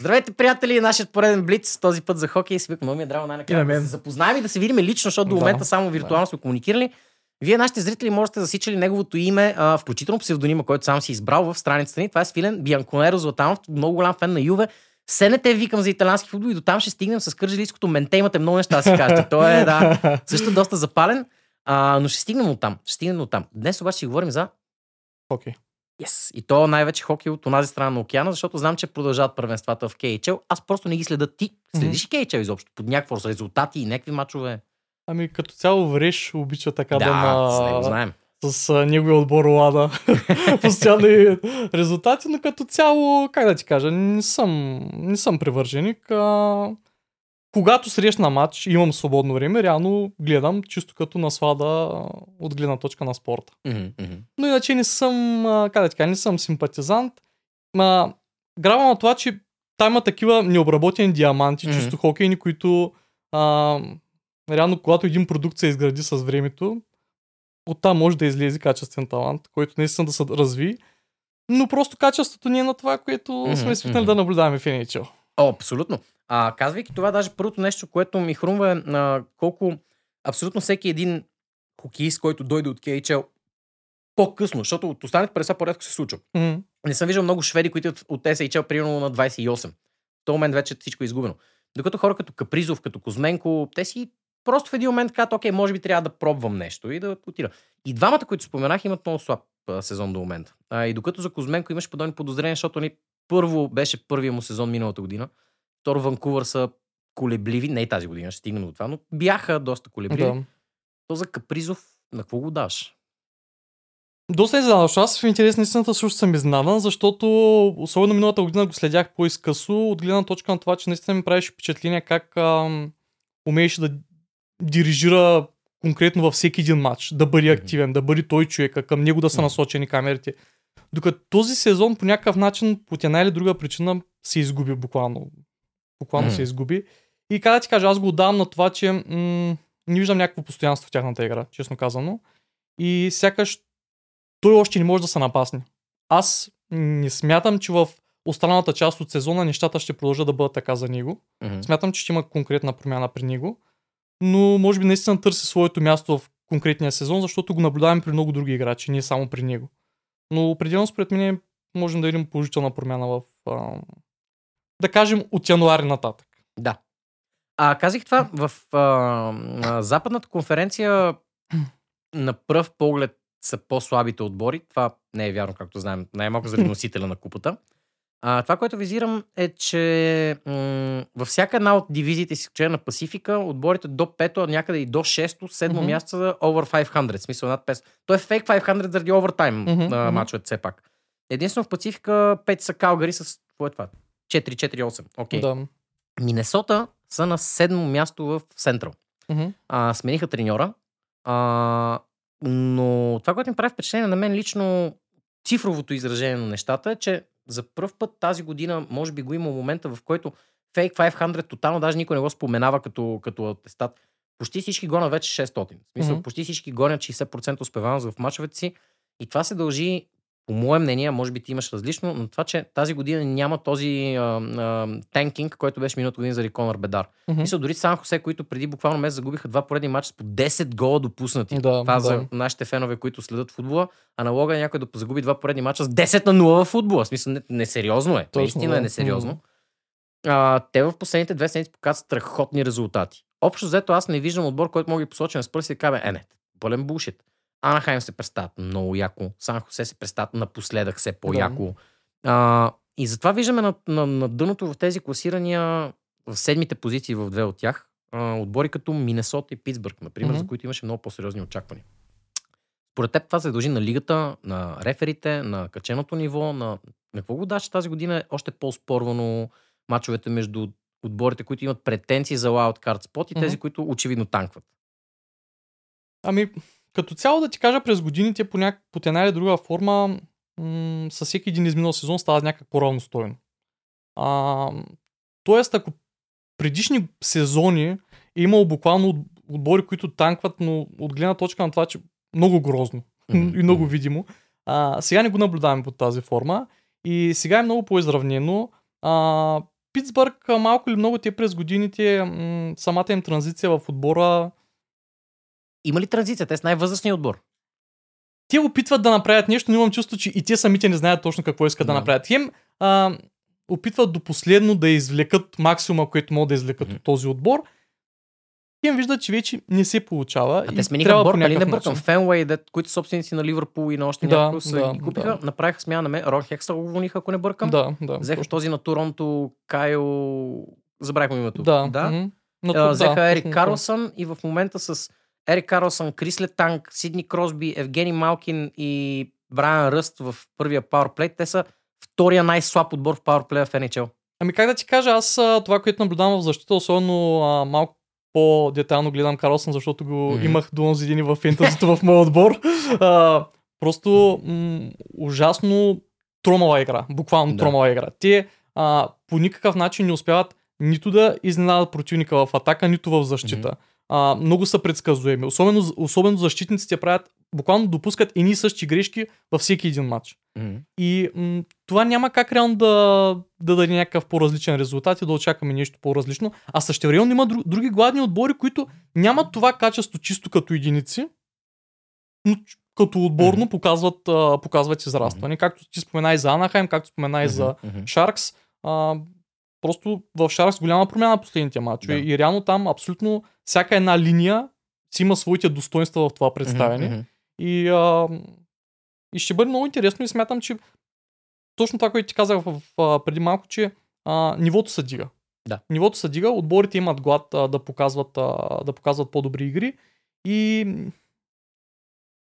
Здравейте, приятели! Нашият пореден блиц този път за хокей. Си много ми е драго най-накрая да се запознаем и да се видим лично, защото до Да, момента само виртуално сме комуникирали. Вие, нашите зрители, можете да засичали неговото име, а, включително псевдонима, който сам си избрал в страницата ни. Това е Свилен Бианконеро Златанов, много голям фен на Юве. Сенете викам за италиански футбол и до там ще стигнем с кържилийското менте. Имате много неща да си кажете. Той е, да, също доста запален, а, но ще стигнем от там. Ще стигнем от там. Днес обаче ще говорим за Окей. Yes. И то най-вече хокей от онази страна на океана, защото знам, че продължават първенствата в KHL. Аз просто не ги следа. Ти следиш ли KHL изобщо? Под някакво с резултати и някакви мачове? Ами като цяло Вреш обича така да, да, с него има знаем. с а, неговия отбор Лада постоянни резултати, но като цяло, как да ти кажа, не съм, не съм привърженик. А, когато срещна матч имам свободно време, реално гледам чисто като наслада от гледна точка на спорта. Мгм. Но иначе не съм, как да ти кажа, не съм симпатизант. Ма, грава на това, че там има такива необработени диаманти, Мгм. чисто хокейни, които а, реално когато един продукт се изгради с времето, оттам може да излезе качествен талант, който наистина да се разви. Но просто качеството не е на това, което сме свикнали мгм. да наблюдаваме в NHL. О, абсолютно. А, казвайки това, даже първото нещо, което ми хрумва е а, колко абсолютно всеки един хокеист, който дойде от KHL по-късно, защото от останалите през това по-рядко се случва. М, Не съм виждал много шведи, които от- от SHL примерно на 28. В този момент вече всичко е изгубено. Докато хора като Капризов, като Козменко, те си просто в един момент казват, окей, може би трябва да пробвам нещо и да отида. И двамата, които споменах, имат много слаб а, сезон до момента. А, и докато за Козменко имаше подобни подозрения, защото ни първо беше първия му сезон миналата година, второ Ванкувър са колебливи, не тази година, ще стигнем до това, но бяха доста колебливи. да. То за Капризов, на какво го даш? Доста изненадващо. Аз в интерес на истината също съм изненадан, защото особено миналата година го следях по-изкъсо, от гледна точка на това, че наистина ми правеше впечатление как ам, умееше да дирижира конкретно във всеки един матч, да бъде активен, да бъде той човека, към него да са насочени камерите. Докато този сезон по някакъв начин, по една или друга причина, се изгуби буквално. Буквално се изгуби. И как да ти кажа, аз го отдавам на това, че м- не виждам някакво постоянство в тяхната игра, честно казано. И сякаш той още не може да се напасне. Аз не смятам, че в останалата част от сезона нещата ще продължат да бъдат така за него. Мгм. Смятам, че ще има конкретна промяна при него. Но може би наистина търси своето място в конкретния сезон, защото го наблюдаваме при много други играчи, не само при него. Но определено според мен можем да видим положителна промяна в, а, да кажем, от януари нататък. Да. А казах това, в а, западната конференция на пръв поглед са по-слабите отбори. Това не е вярно, както знаем, най-малко заради носителя на купата. А, това, което визирам е, че м- във всяка една от дивизиите, с изключение на Пасифика, отборите до 5, а някъде и до 6, 7 Мгм. място са over 500, в смисъл над 500. То е фейк 500 заради овертайм мгм. мачовете все пак. Единствено в Пацифика 5 са Калгари с, какво е това? 4-4-8. Окей. Да. Минесота са на седмо място в Централ. А, смениха треньора. А, но това, което ми прави впечатление на мен лично, цифровото изражение на нещата е, че за първ път тази година, може би го има момента, в който Fake 500 тотално даже никой не го споменава като, като атестат. Почти всички гонят вече 600. В смисъл, Мгм. почти всички гонят 60% успеваемост в мачовете си. И това се дължи, по мое мнение, може би ти имаш различно, но това, че тази година няма този а, а, танкинг, който беше миналата година заради Конор Бедар. Мгм. Мисля, дори Сан Хосе, които преди буквално месец загубиха два поредни мача с по 10 гола допуснати. Да, Това да. за нашите фенове, които следят футбола. Аналога е някой да загуби два поредни мача с 10 на 0 в футбола. В смисъл, не- несериозно е. Точно, Наистина е да. несериозно. Мгм. А, те в последните две седмици показват страхотни резултати. Общо взето аз не виждам отбор, който мога да ги посоча на спърси и да кажа, е не, пълен булшит. Анахайм се представят много яко. Сан Хосе се представят напоследък все по-яко. А, и затова виждаме на, на, на дъното в тези класирания в седмите позиции в две от тях а, отбори като Минесота и Питсбърг, например, Мгм. за които имаше много по-сериозни очаквания. Според теб това се дължи на лигата, на реферите, на каченото ниво, на, на какво го даш тази година е още по-спорвано мачовете между отборите, които имат претенции за wildcard спот и тези, Мгм. които очевидно танкват. Ами, като цяло да ти кажа, през годините по, няк... по една или друга форма м- със всеки един изминал сезон става някак по-равностойно. А, тоест, ако предишни сезони е имало буквално от- отбори, които танкват, но от гледна точка на това, че много грозно Мгм, и много видимо. А, сега не го наблюдаваме под тази форма и сега е много по-изравнено. А, Питсбърг малко или много те през годините м- самата им транзиция в отбора Има ли транзиция? Те са най-възрастният отбор. те опитват да направят нещо, но имам чувство, че и те самите не знаят точно какво искат да, Да. направят. Хем а, опитват до последно да извлекат максимума, което могат да извлекат Мгм. от този отбор. Хем виждат, че вече не се получава. А те смениха по нали не бъркам. дет, които собственици на Ливърпул и на още Да, няколко са да, ги купиха, да. направиха смяна на мен. Рон Хекса го уволниха, ако не бъркам. Да, да. Взеха точно. този на Торонто, Кайл... Забравих му името. Да. да. мгм. На А, то- взеха да, Ерик Карлсън и в момента с Ерик Карлсън, Крис Летанг, Сидни Кросби, Евгени Малкин и Брайан Ръст в първия пауърплей. Те са втория най-слаб отбор в пауърплея в NHL. Ами как да ти кажа, аз това, което наблюдавам в защита, особено а, малко по-детайлно гледам Карлсън, защото го Мгм. имах до онзи и в фентазито в моят отбор. А, просто м- ужасно тромава игра. Буквално Да. тромава игра. Те а, по никакъв начин не успяват нито да изненадат противника в атака, нито в защита. А, много са предсказуеми. Особено, особено защитниците правят, буквално допускат едни и същи грешки във всеки един матч. И м- това няма как реално да, да даде някакъв по-различен резултат и да очакваме нещо по-различно. А същевременно има дру, други гладни отбори, които нямат това качество чисто като единици, но като отборно показват, а, показват израстване. Както ти спомена и за Анахайм, както спомена и за Шаркс. А, просто в Шаркс голяма промяна на последните матчове. Да. И реално там абсолютно всяка една линия си има своите достоинства в това представяне. И, а, и ще бъде много интересно и смятам, че точно това, което ти казах в, в, преди малко, че а, нивото се дига. Да. Нивото се дига, отборите имат глад а, да, показват, а, да показват по-добри игри и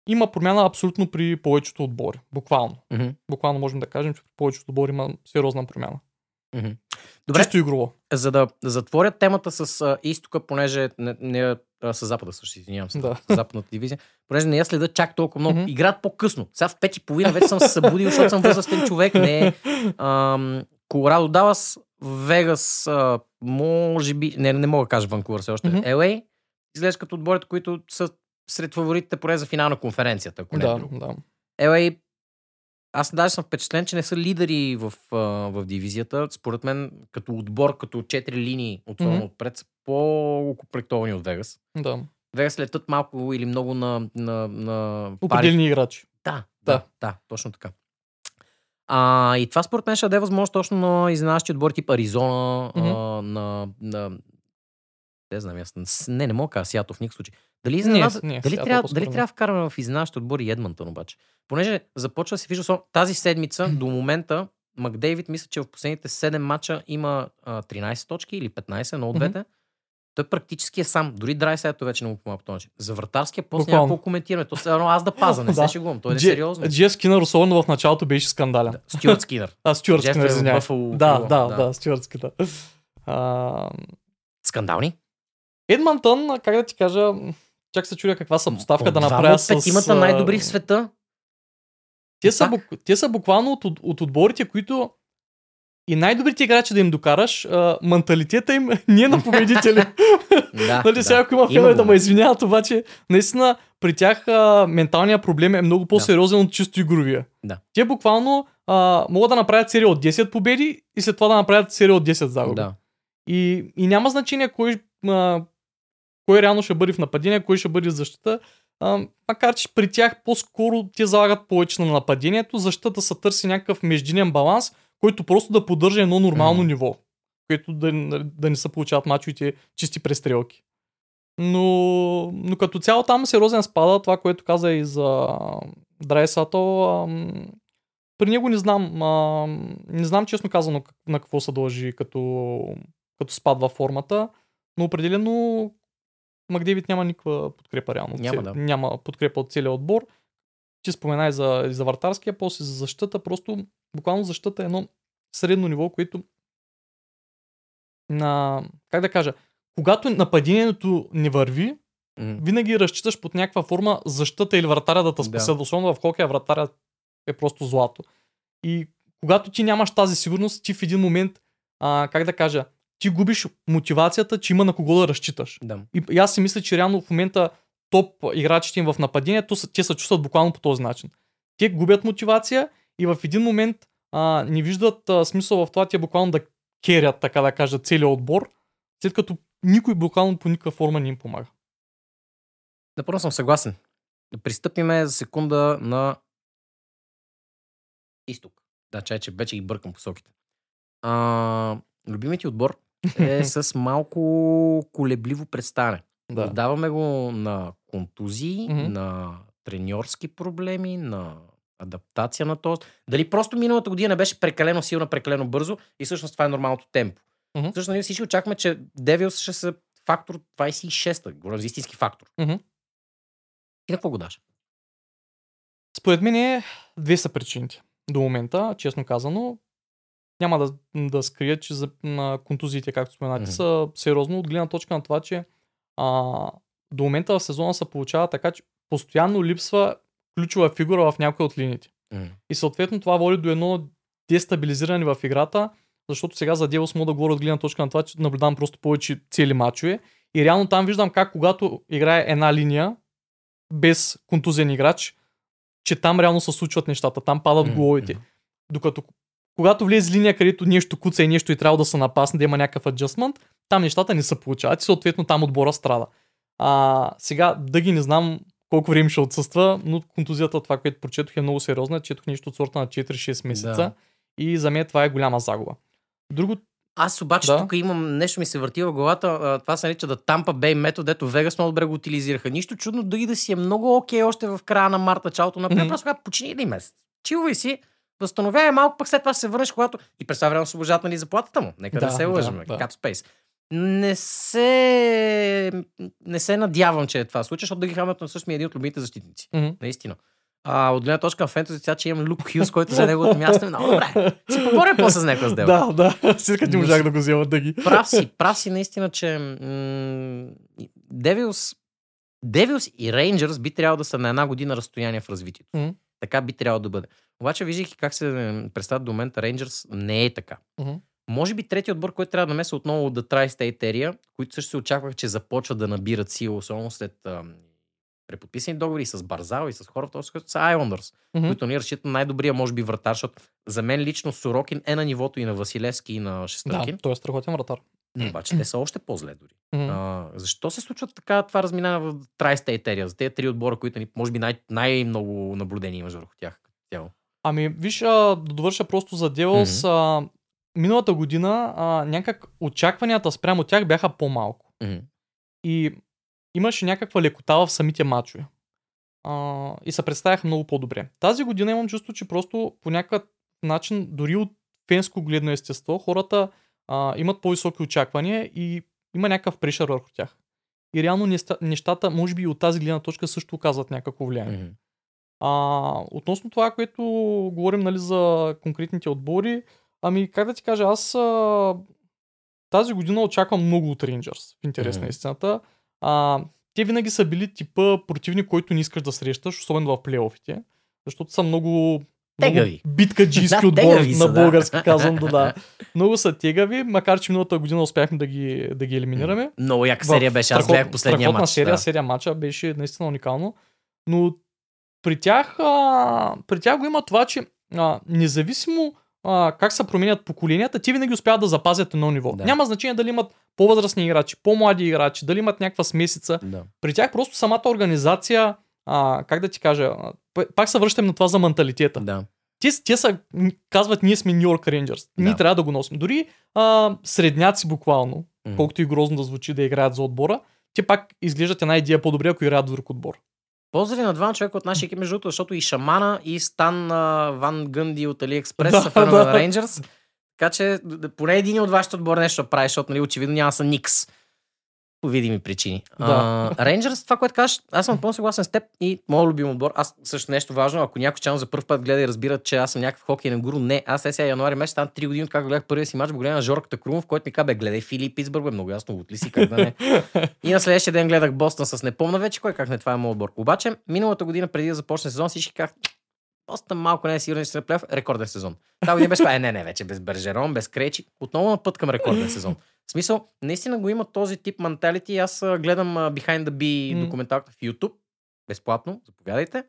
има промяна абсолютно при повечето отбори. Буквално. Буквално можем да кажем, че при повечето отбори има сериозна промяна. Добре, Чисто игрово. за да затворя темата с а, изтока, понеже не, не а, с запада също, извинявам се, Да. западната дивизия, понеже не я следа чак толкова много. Мгм. Играят по-късно. Сега в пет и половина вече съм се събудил, защото съм възрастен човек. Не е. Ам, Колорадо Далас, Вегас, а, може би, не, не мога да кажа Ванкувър все още, Мгм. LA, изглежда като отборите, които са сред фаворитите поне за финал на конференцията, ако не е Да, друго. да. LA, аз даже съм впечатлен, че не са лидери в, в дивизията. Според мен, като отбор, като четири линии, особено Мгм. отпред, са по-окомплектовани от Вегас. да. Вегас летат малко или много на, на, на. Определени играчи. Да, да, Да. да, точно така. А, и това според мен ще даде възможност точно на изненадащи отбори тип Аризона, Мгм. а, на, на не знам, аз не, не мога да кажа Сиато в никакъв случай. Дали, изненада, не, дали, трябва, дали трябва да вкараме в изненадащи отбори Едмантън обаче? Понеже започва да се вижда тази седмица до момента Макдейвид мисля, че в последните 7 мача има а, 13 точки или 15, но от двете. Той практически е сам. Дори Драйсето вече не му помага по. За вратарския пост няма Буквално. какво коментираме. То едно аз да паза, не Да. се шегувам. Той е сериозно. Джеф Скинър, особено в началото, беше скандален. Да, Стюарт Скинър. А, Стюарт Скинър, е в извинявай. Да, да, да. Стюарт Скинър. Скандални. Едмантън, как да ти кажа, чак се чудя каква съпоставка да направя с... Петимата а, най-добри в света. Те са, бук, те са буквално от, от, от отборите, които и най-добрите играчи да им докараш, а, менталитета им не е на победители. Да, нали, сега ако има фенове да ме извиняват, обаче наистина при тях а, менталният проблем е много по-сериозен от чисто игровия. Да. Те буквално а, могат да направят серия от 10 победи и след това да направят серия от 10 загуби. Да. И, и няма значение кой, а, кой реално ще бъде в нападение, кой ще бъде в защита. А, макар, че при тях по-скоро те залагат повече на нападението, защитата се търси някакъв междинен баланс, който просто да поддържа едно нормално Мгм. ниво, което да, да не се получават мачовете чисти престрелки. Но, но като цяло там сериозен спада, това, което каза и за Драйсато, при него не знам, а, не знам честно казано на какво се дължи като, като спад във формата, но определено Макдевит няма никаква подкрепа реално. Няма, да. няма подкрепа от целия отбор. Ти спомена и за, и за вратарския пост, и за защита. Просто буквално защита е едно средно ниво, което на, как да кажа, когато нападението не върви, М. винаги разчиташ под някаква форма защита или вратаря да те Да. спасят. Особено в хокея вратаря е просто злато. И когато ти нямаш тази сигурност, ти в един момент, а, как да кажа, ти губиш мотивацията, че има на кого да разчиташ. Да. И, и аз си мисля, че реално в момента топ играчите им в нападението, те се чувстват буквално по този начин. Те губят мотивация и в един момент а, не виждат а, смисъл в това, те буквално да керят, така да кажа, целият отбор, след като никой буквално по никаква форма не им помага. Напълно съм съгласен. Да пристъпиме за секунда на изток. Да, чай, че вече ги бъркам посоките. А, любимият ти отбор е с малко колебливо представяне. Да. Даваме го на контузии, Мгм. на треньорски проблеми, на адаптация на този. Дали просто миналата година беше прекалено силна, прекалено бързо и всъщност това е нормалното темпо. Мгм. Всъщност ние всички очакваме, че Девилс ще са фактор 26-та, говоря за истински фактор. Мгм. И какво го даш? Според мен е две са причините. До момента, честно казано, няма да, да скрия, че за на контузиите, както споменате, Мгм. са сериозно от гледна точка на това, че а, до момента в сезона се получава така, че постоянно липсва ключова фигура в някоя от линиите. М. И съответно това води до едно дестабилизиране в играта, защото сега за Девос мога да говоря от гледна точка на това, че наблюдавам просто повече цели мачове. И реално там виждам как когато играе една линия без контузен играч, че там реално се случват нещата, там падат головете. м. Докато когато влезе линия, където нещо куца и нещо и трябва да се напасне, да има някакъв аджъстмент, там нещата не се получават и съответно там отбора страда. А, сега, да ги не знам колко време ще отсъства, но контузията, това, което прочетох е много сериозна. Четох нещо от сорта на 4-6 месеца Да. и за мен това е голяма загуба. Друго, Аз обаче Да. тук имам нещо ми се върти в главата. Това се нарича да Тампа Бей метод, дето Вегас много добре го утилизираха. Нищо чудно дори да си е много окей още в края на март, началото на. Мгм. Просто почини един месец. Чилвай си, възстановявай малко, пък след това ще се върнеш, когато и през това време освобождат нали, заплатата му. Нека да, Да, се да, лъжем. да. Cap Space. Не се, не се надявам, че е това случай, защото да ги хамят също ми е един от любимите защитници. Мгм. Наистина. А, от гледна точка на фентези, сега, че имам Люк Хюс, който за неговото място е много добре. Си поборя после с някаква сделка. да, да, не Но можах си- да го взема да ги. Прав си, прав си наистина, че м- Девилс, Девилс и Рейнджърс би трябвало да са на една година разстояние в развитието. Мгм. Така би трябвало да бъде. Обаче, виждайки как се представят до момента Рейнджърс, не е така. Мгм. Може би третия отбор, който трябва да намеса отново от The Tri-State Area, които също се очаквах, че започват да набират сила, особено след ам, преподписани договори с Барзал и с хората, с които са Islanders, Мгм. които ние разчитат най-добрия, може би, вратар, защото за мен лично Сорокин е на нивото и на Василевски и на Шестъркин. Да, той е страхотен вратар. Но обаче те са още по-зле дори. А, защо се случва така това разминаване в Tri-State Area? За тези три отбора, които ни, може би най- най-много наблюдение имаш върху тях. като цяло. Ами, виж, да довърша просто за Девилс. а, миналата година а, някак очакванията спрямо тях бяха по-малко. Мгм. И имаше някаква лекота в самите матчове. А, и се представяха много по-добре. Тази година имам чувство, че просто по някакъв начин, дори от фенско гледно естество, хората а, имат по-високи очаквания и има някакъв прешър върху тях. И реално нещата, може би и от тази гледна точка също оказват някакво влияние. Мгм. А, относно това, което говорим нали, за конкретните отбори, ами как да ти кажа, аз а, тази година очаквам много от Рейнджърс, в интерес Мгм. на истината. А, те винаги са били типа противник, който не искаш да срещаш, особено в плейофите, защото са много, Тегави. биткаджийски Да, отбор тегави на са, да. български казвам, да, да. Много са тегави, макар че миналата година успяхме да ги, да ги елиминираме. Много яка серия беше. Аз гледах последния матч. серия, да. серия матча беше наистина уникално. Но при тях, а, при тях го има това, че а, независимо а, как се променят поколенията, те винаги успяват да запазят едно ниво. Да. Няма значение дали имат по-възрастни играчи, по-млади играчи, дали имат някаква смесица. Да. При тях просто самата организация, а, как да ти кажа, пак се връщам на това за менталитета. да. Те, те са, казват, ние сме Нью Йорк Рейнджърс. Ние Да. трябва да го носим. Дори а, средняци буквално, Мгм. колкото и грозно да звучи да играят за отбора, те пак изглеждат една идея по-добре, ако играят друг отбор. Поздрави на двама човека от нашия екип, между другото, защото и Шамана, и Стан а, Ван Гънди от AliExpress Да, са фенове да. на Рейнджърс. Така че поне един от вашите отбор нещо прави, защото нали, очевидно няма са Никс. По видими причини. Да. Рейнджърс, това, което кажеш, аз съм пълно съгласен с теб и моят любим отбор. Аз също нещо важно, ако някой чанал за първ път гледа и разбира, че аз съм някакъв хокейен гуру, не, аз е сега януари месец, там 3 години, как гледах първия си матч, го гледах на Жорката Крумов, който ми каза, бе, гледай Фили Питсбърг, бе, много ясно, от ли си, как да не. И на следващия ден гледах Бостън с не помна вече кой как не това е моят отбор. Обаче, миналата година, преди да започне сезон, всички казах, Бостън малко не е сигурен, че се плея рекорден сезон. Тази година беше, е, не, не, вече без Бержерон, без Кречи, отново на път към рекорден сезон. В смисъл, наистина го има този тип менталити. Аз гледам Behind the Bee М. документалка в YouTube, безплатно, заповядайте.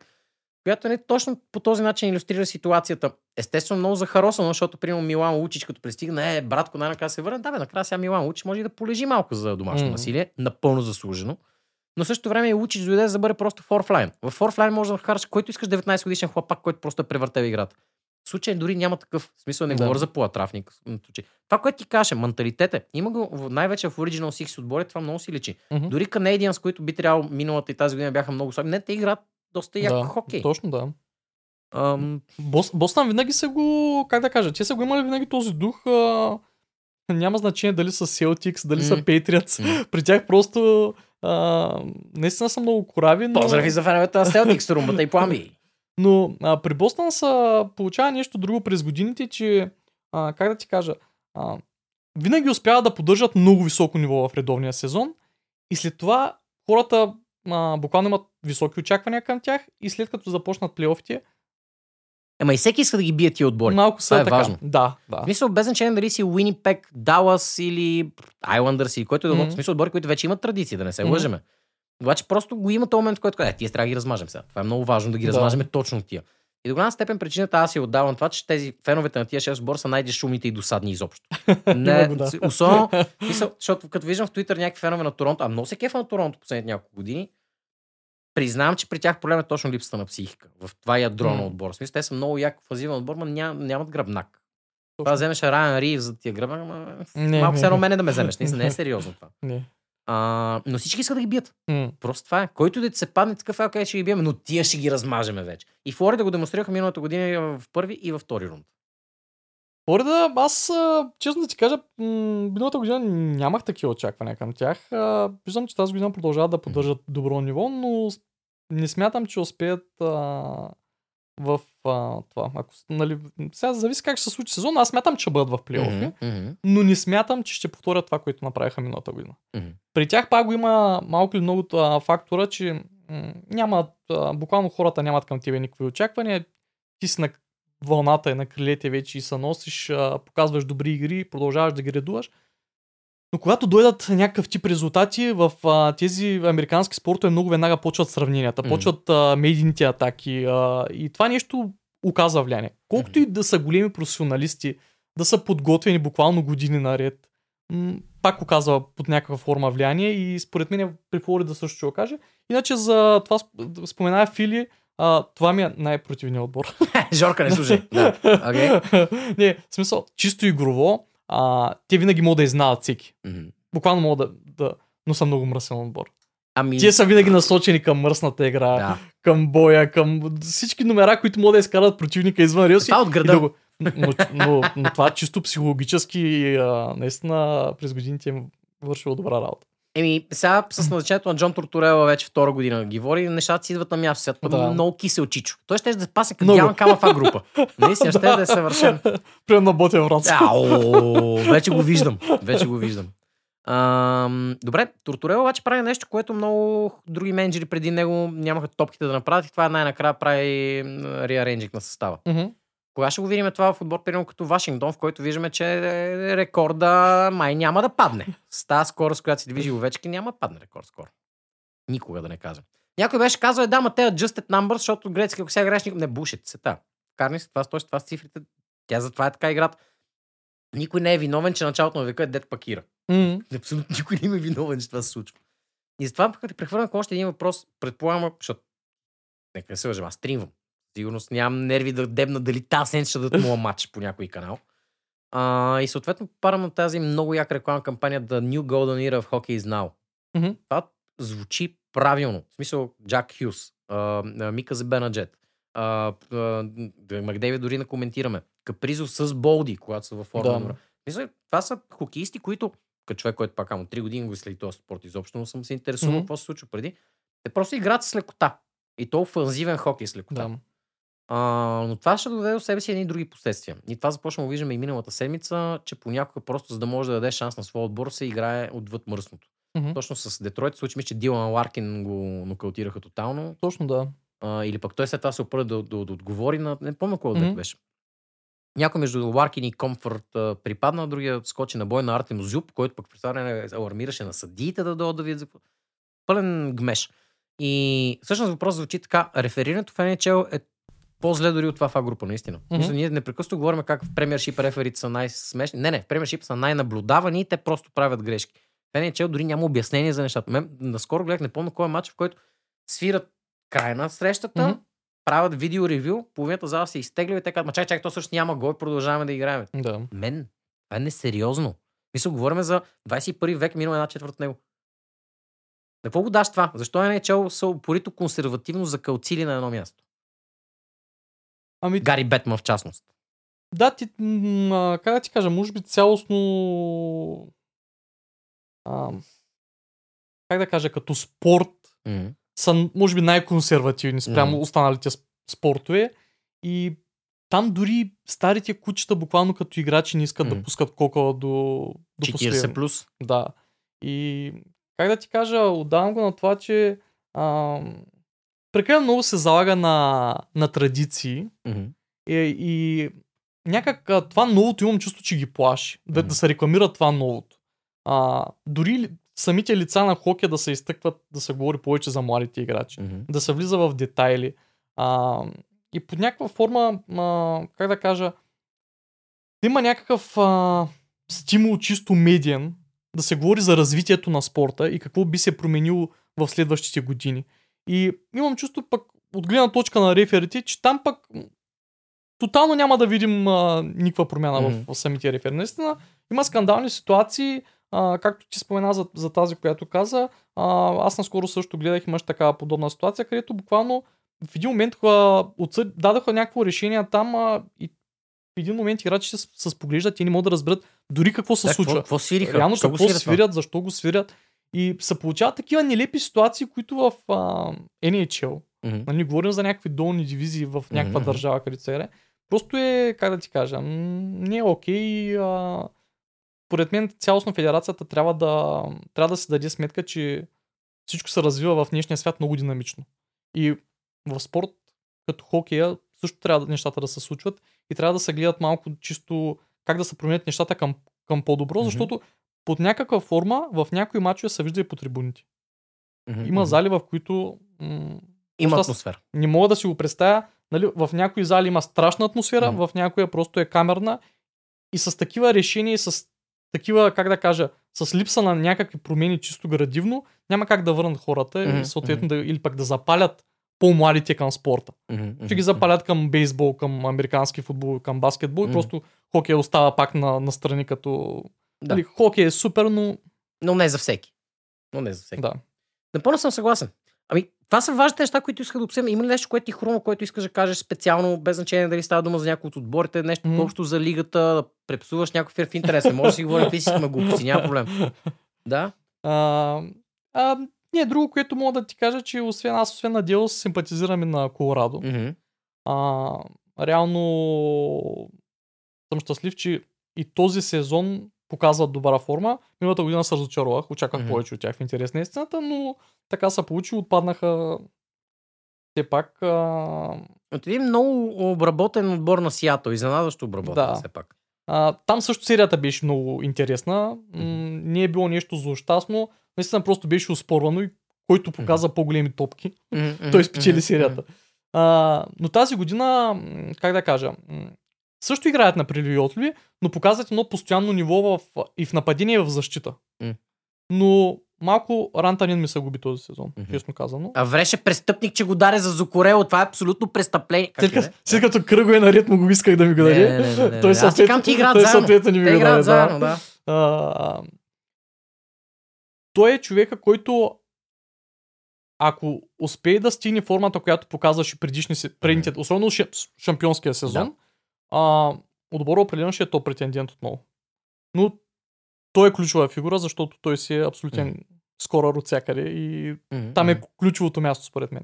която не точно по този начин иллюстрира ситуацията. Естествено, много захаросано, защото, примерно, Милан Лучич, като пристигна, е, братко, най-накрая се върне. Да, бе, накрая сега Милан Лучич може и да полежи малко за домашно Мгм. насилие, напълно заслужено. Но в същото време Лучич дойде за да бъде просто в орфлайн. В орфлайн може да вкараш който искаш 19 годишен хлапак, който просто е превъртел играта. В случай дори няма такъв. В смисъл не Да. говоря за полатрафник. Това, което ти каже, менталитет е. Има го най-вече в Original Six отбори, това много си личи. Мгм. Дори Canadians, които би трябвало миналата и тази година бяха много слаби. Не, те играят доста як да, хокей. Точно да. Ам, Бос, Бостън винаги са го, как да кажа, те са го имали винаги този дух. А, няма значение дали са Celtics, дали са М. Patriots. М. При тях просто а, наистина са много корави, но, Поздрави за феновете на Celtics, румбата и плами. но а, при Бостън са получава нещо друго през годините, че а, как да ти кажа, а, винаги успяват да поддържат много високо ниво в редовния сезон и след това хората а, буквално имат високи очаквания към тях и след като започнат плейофите, Ема и всеки иска да ги бие тия отбори. малко са Това е така. важно. Да, да. В смисъл, без значение дали си Уинипек, Далас или Айландърс или който е mm-hmm. Смисъл, отбори, които вече имат традиция, да не се лъжеме. Обаче просто го има този момент, в който казва, е, тия трябва да ги размажем сега. Това е много важно да ги Да. размажем точно тия. И до голяма степен причината аз си отдавам това, че тези феновете на тия 6 отбора са най-дешумните и досадни изобщо. Не, особено, защото като виждам в Твитър някакви фенове на Торонто, а много се кефа на Торонто последните няколко години, признавам, че при тях проблем е точно липсата на психика. В това ядро на М. отбор. Смисъл, те са много як фазивен отбор, но ням, нямат гръбнак. Това вземеш Райан Рив за тия гръбнак, ама... Не, малко не, все едно не. мене да ме вземеш. Наистина не е сериозно това. Не. А, но всички искат да ги бият. М. Просто това е. Който да се падне такъв, е, окей, ще ги бием, но тия ще ги размажеме вече. И Флорида го демонстрираха миналата година в първи и във втори рунд. Флорида, аз честно да ти кажа, миналата година нямах такива очаквания към тях. Виждам, че тази година продължават да поддържат добро ниво, но не смятам, че успеят а, в а, това. Ако, нали, сега зависи как ще се случи сезон. Аз смятам, че бъдат в плейофи, мгм, но не смятам, че ще повторят това, което направиха миналата година. мгм. При тях пак го има малко или много а, фактора, че м, нямат, а, буквално хората нямат към тебе никакви очаквания. Ти си на вълната и на крилете вече и се носиш, а, показваш добри игри, продължаваш да ги редуваш. Но когато дойдат някакъв тип резултати в а, тези американски спортове, много веднага почват сравненията, почват а, медийните атаки а, и това нещо оказва влияние. Колкото и да са големи професионалисти, да са подготвени буквално години наред, м, пак оказва под някаква форма влияние и според мен при Флорида също ще го каже. Иначе за това сп- споменая Фили, а, това ми е най-противният отбор. Жорка, не. Да. Окей. не, в смисъл, чисто игрово, а, те винаги могат да изнадат всеки. Мгм. Буквално могат да, да но са много мръсен отбор. Ами, Те са винаги насочени към мръсната игра, да. към боя, към всички номера, които могат да изкарат противника извън релси. Това от и града. да го- но, но, но, това чисто психологически а, наистина през годините им вършило добра работа. Еми, сега с назначението на Джон Тортурела вече втора година ги води, нещата си идват на място. Сега Да. много кисел чичо. Той ще да пасне като. Дян Кама в група. Наистина ще да е съвършен. Примерно на Ботев Враца. Ау, вече го виждам. Вече го виждам. Ам, добре, Тортурел обаче прави нещо, което много други менеджери преди него нямаха топките да направят и това най-накрая прави реаренджинг на състава. Мгм. Кога ще го видим това в отбор, примерно като Вашингтон, в който виждаме, че рекорда май няма да падне. С тази скорост, която се движи Овечки, няма да падне рекорд скоро. Никога да не кажа. Някой беше казал, е, да, ма те adjusted numbers, защото грецки, ако сега играеш, не бушит се та. Карни се това, стой с това с цифрите. Тя затова е така играта. Никой не е виновен, че началото на века е дед пакира. М. Абсолютно никой не е виновен, че това се случва. И затова пък ти прехвърлям още един въпрос. Предполагам, защото нека не се лъжем, аз стримвам. Сигурност нямам нерви да дебна дали тази сенс ще дадат моя матч по някой канал. А, и съответно парам на тази много яка рекламна кампания The New Golden Era of Hockey is Now. Мгм. Това звучи правилно. В смисъл Джак Хюс, Мика Зебенаджет, а, а, Макдейвид дори не коментираме. Капризов с Болди, когато са във форма. Да. Мисля, това са хокеисти, които, като човек, който пак ама 3 години го следи този спорт изобщо, но съм се интересувал Мгм. какво се случва преди. Те просто играят с лекота. И то офанзивен хокей с лекота. Да. А, но това ще доведе до себе си едни други последствия. И това започваме да виждаме и миналата седмица, че понякога просто за да може да даде шанс на своя отбор се играе отвъд мръсното. Мгм. Точно с Детройт случи ми, че Дилан Ларкин го нокаутираха тотално. Точно да. А, или пък той след това се опъра да, да, да отговори на... Не помня кой mm-hmm. беше. Някой между Ларкин и Комфорт припадна, другия скочи на бой на Артем Зюб, който пък представяне алармираше на съдиите да дойдат да видят за. Пълен гмеш. И всъщност въпрос звучи така. Реферирането в NHL е по-зле дори от това в група, наистина. Mm-hmm. Мисля, ние непрекъснато говорим как в премиершип реферите са най-смешни. Не, не, в премиершип са най-наблюдавани и те просто правят грешки. В NHL дори няма обяснение за нещата. Мен, наскоро гледах, не помня кой е матч, в който свират край на срещата, mm-hmm. правят видео ревю, половината зала се изтегля и те казват, чай, чай, то също няма гол, продължаваме да играем. Да. Мен, това е несериозно. Мисля, говорим за 21 век, минало една четвърт него. На какво го даш това? Защо е NHL са упорито консервативно закълцили на едно място? Ами, Гари Бетман в частност. да, ти, а, как да ти кажа, може би цялостно а, как да кажа, като спорт М. са, може би, най-консервативни спрямо Мгм. останалите сп- спортове. И там дори старите кучета, буквално като играчи, не искат Мгм. да пускат кокала до, до 40 последно. плюс. Да. И как да ти кажа, отдавам го на това, че а, прекалено много се залага на, на традиции Мгм. и, и някак а, това новото имам чувство, че ги плаши. Да, Мгм. да се рекламира това новото. А, дори самите лица на хокея да се изтъкват, да се говори повече за младите играчи. Мгм. Да се влиза в детайли. А, и под някаква форма, а, как да кажа, да има някакъв а, стимул чисто медиен да се говори за развитието на спорта и какво би се променило в следващите години. И имам чувство пък от гледна точка на реферите, че там пък тотално няма да видим а, никаква промяна Мгм. в, в самите рефери. Наистина има скандални ситуации, а, както ти спомена за, за тази, която каза. А, аз наскоро също гледах, имаш такава подобна ситуация, където буквално в един момент а, отсъд, дадаха някакво решение там а, и в един момент играчите се, споглеждат, те не могат да разберат дори какво се Да, случва. Какво, какво свириха? Реално Защо какво свирят свирят, защо го свирят. И се получават такива нелепи ситуации, които в а, NHL, Мгм. нали, говорим за някакви долни дивизии в някаква Мгм. държава, където се просто е, как да ти кажа, не е окей. А, поред мен цялостно федерацията трябва да, трябва да се даде сметка, че всичко се развива в днешния свят много динамично. И в спорт, като хокея, също трябва нещата да се случват и трябва да се гледат малко чисто как да се променят нещата към, към по-добро, Мгм. защото под някаква форма в някои мачове се вижда и по трибуните. Мгм, Има зали, в които м- Има атмосфера. не мога да си го представя. Нали, в някои зали има страшна атмосфера, Мгм. в някоя просто е камерна и с такива решения, с такива, как да кажа, с липса на някакви промени чисто градивно, няма как да върнат хората Мгм, и съответно да, или пък да запалят по-младите към спорта. Мгм, Ще ги запалят към бейсбол, към американски футбол, към баскетбол Мгм. и просто хокей остава пак на, на страни като... Да. Нали, хокей е супер, но Но не за всеки. Но не за всеки. да. Напълно съм съгласен. Ами, това са важните неща, които исках да обсъдим. Има ли нещо, което ти хрумва, което искаш да кажеш специално, без значение дали става дума за някой от отборите, нещо Мгм. общо за лигата, да препсуваш някой фир в интерес. Не може да си говорим какви си сме глупости, няма проблем. Да? А, а, не, друго, което мога да ти кажа, че освен аз, освен на дело, симпатизираме на Колорадо. Мгм. А, реално съм щастлив, че и този сезон показват добра форма. Миналата година се разочаровах, очаквах Мгм. повече от тях в интерес на истината, но така се получи, отпаднаха все пак. А, От един много обработен отбор на Сиато, изненадващо обработен Да. все пак. а, там също серията беше много интересна. М- не е било нещо злощастно. Наистина просто беше успорвано и който показа по-големи топки. той спечели серията. А, но тази година, как да кажа, също играят на приливи и отливи, но показват едно постоянно ниво в, и в нападение, и в защита. М. Но малко Рантанин ми се губи този сезон, Мгм. честно казано. А вреше престъпник, че го даде за Зокорело. Това е абсолютно престъпление. След като, след като кръго е наред, му го исках да ми го даде. не, не, не, не. Той съответно, ти играят той съответно ми го даде. Да. заедно, да. А, той е човека, който ако успее да стигне формата, която показваше предишни, предните, особено ша- шампионския сезон, а, отбор определено ще е топ претендент отново. Но той е ключова фигура, защото той си е абсолютен скорър от всякъде и Мгм, там е ключовото място според мен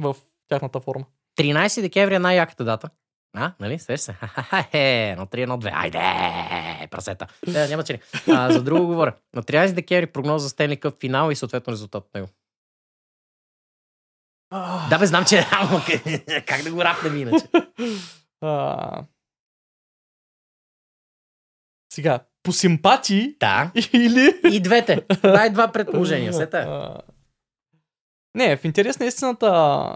в тяхната форма. 13 декември е най-яката дата. А, нали? Сеш се. Хе, на 3-1-2. Айде, прасета. Не, няма че. А, за друго говоря. На 13 декември прогноза за Стенли Къп финал и съответно резултат от него. Да, бе, знам, че е как да го рапнем иначе. А, сега, по симпатии Да. или И двете. Дай два предположения. Сета. е. Не, в интерес на истината,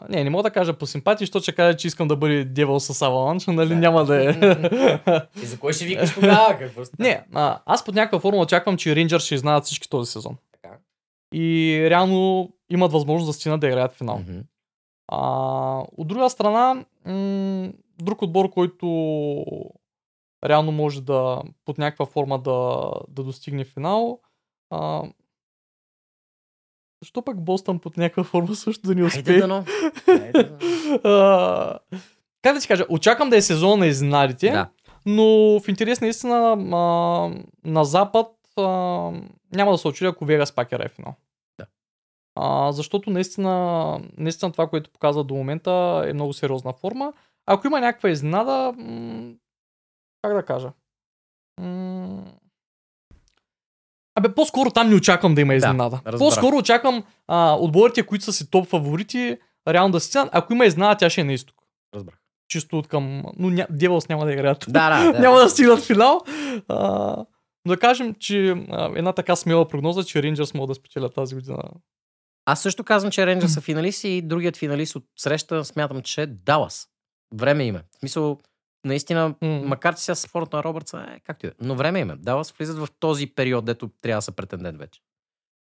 не, не мога да кажа по симпатия, защото ще кажа, че искам да бъде дявол с Аваланч, нали Да. няма да е. И за кой ще викаш тогава? Какво става? не, а, аз под някаква форма очаквам, че Рейнджър ще знаят всички този сезон. Така. И реално имат възможност да стигнат да играят финал. Мгм. А, от друга страна, м- друг отбор, който реално може да под някаква форма да, да достигне финал. А, защо пък Бостън под някаква форма също да ни успее? дано. А, как да ти кажа, очаквам да е сезон на изненадите, Да. но в интерес на истина а, на Запад а, няма да се очудя, ако Вегас пак е финал. Да. А, защото наистина, наистина това, което показва до момента е много сериозна форма. Ако има някаква изненада, как да кажа? М- Абе, по-скоро там не очаквам да има изненада. разбрах. по-скоро очаквам а, отборите, които са си топ фаворити, реално да си. Ако има изненада, тя ще е на изток. Разбрах. Чисто от към... Но ня... Девълс няма да играят. Да, да, да. няма да стигнат в финал. А, но да кажем, че а, една така смела прогноза, че Рейнджърс могат да спечелят тази година. Аз също казвам, че Рейнджър са финалисти и другият финалист от среща смятам, че е Далас. Време има. В смисъл, наистина, М. макар че сега с формата на Робъртса, е, както и да е. Но време има. Далас влизат в този период, дето трябва да са претендент вече.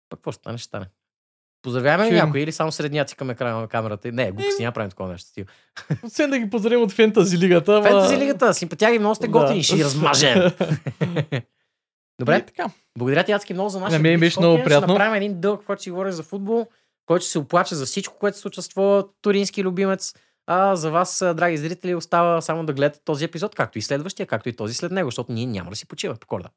Пък какво стане, ще стане. Поздравяваме ли някой или само средния цикаме края на камерата? Не, гук си няма правим такова нещо. Стил. Освен да ги поздравим от Фентази лигата. Фентази лигата, симпатяги, много сте Да. готини, ще ги размажем. И Добре, така. благодаря ти адски много за нашия На мен beach беше много приятно. Ще направим един дълъг, който си говори за футбол, който ще се оплаче за всичко, което се случва с твоя турински любимец. А за вас, драги зрители, остава само да гледате този епизод, както и следващия, както и този след него, защото ние няма да си почиваме по коледа.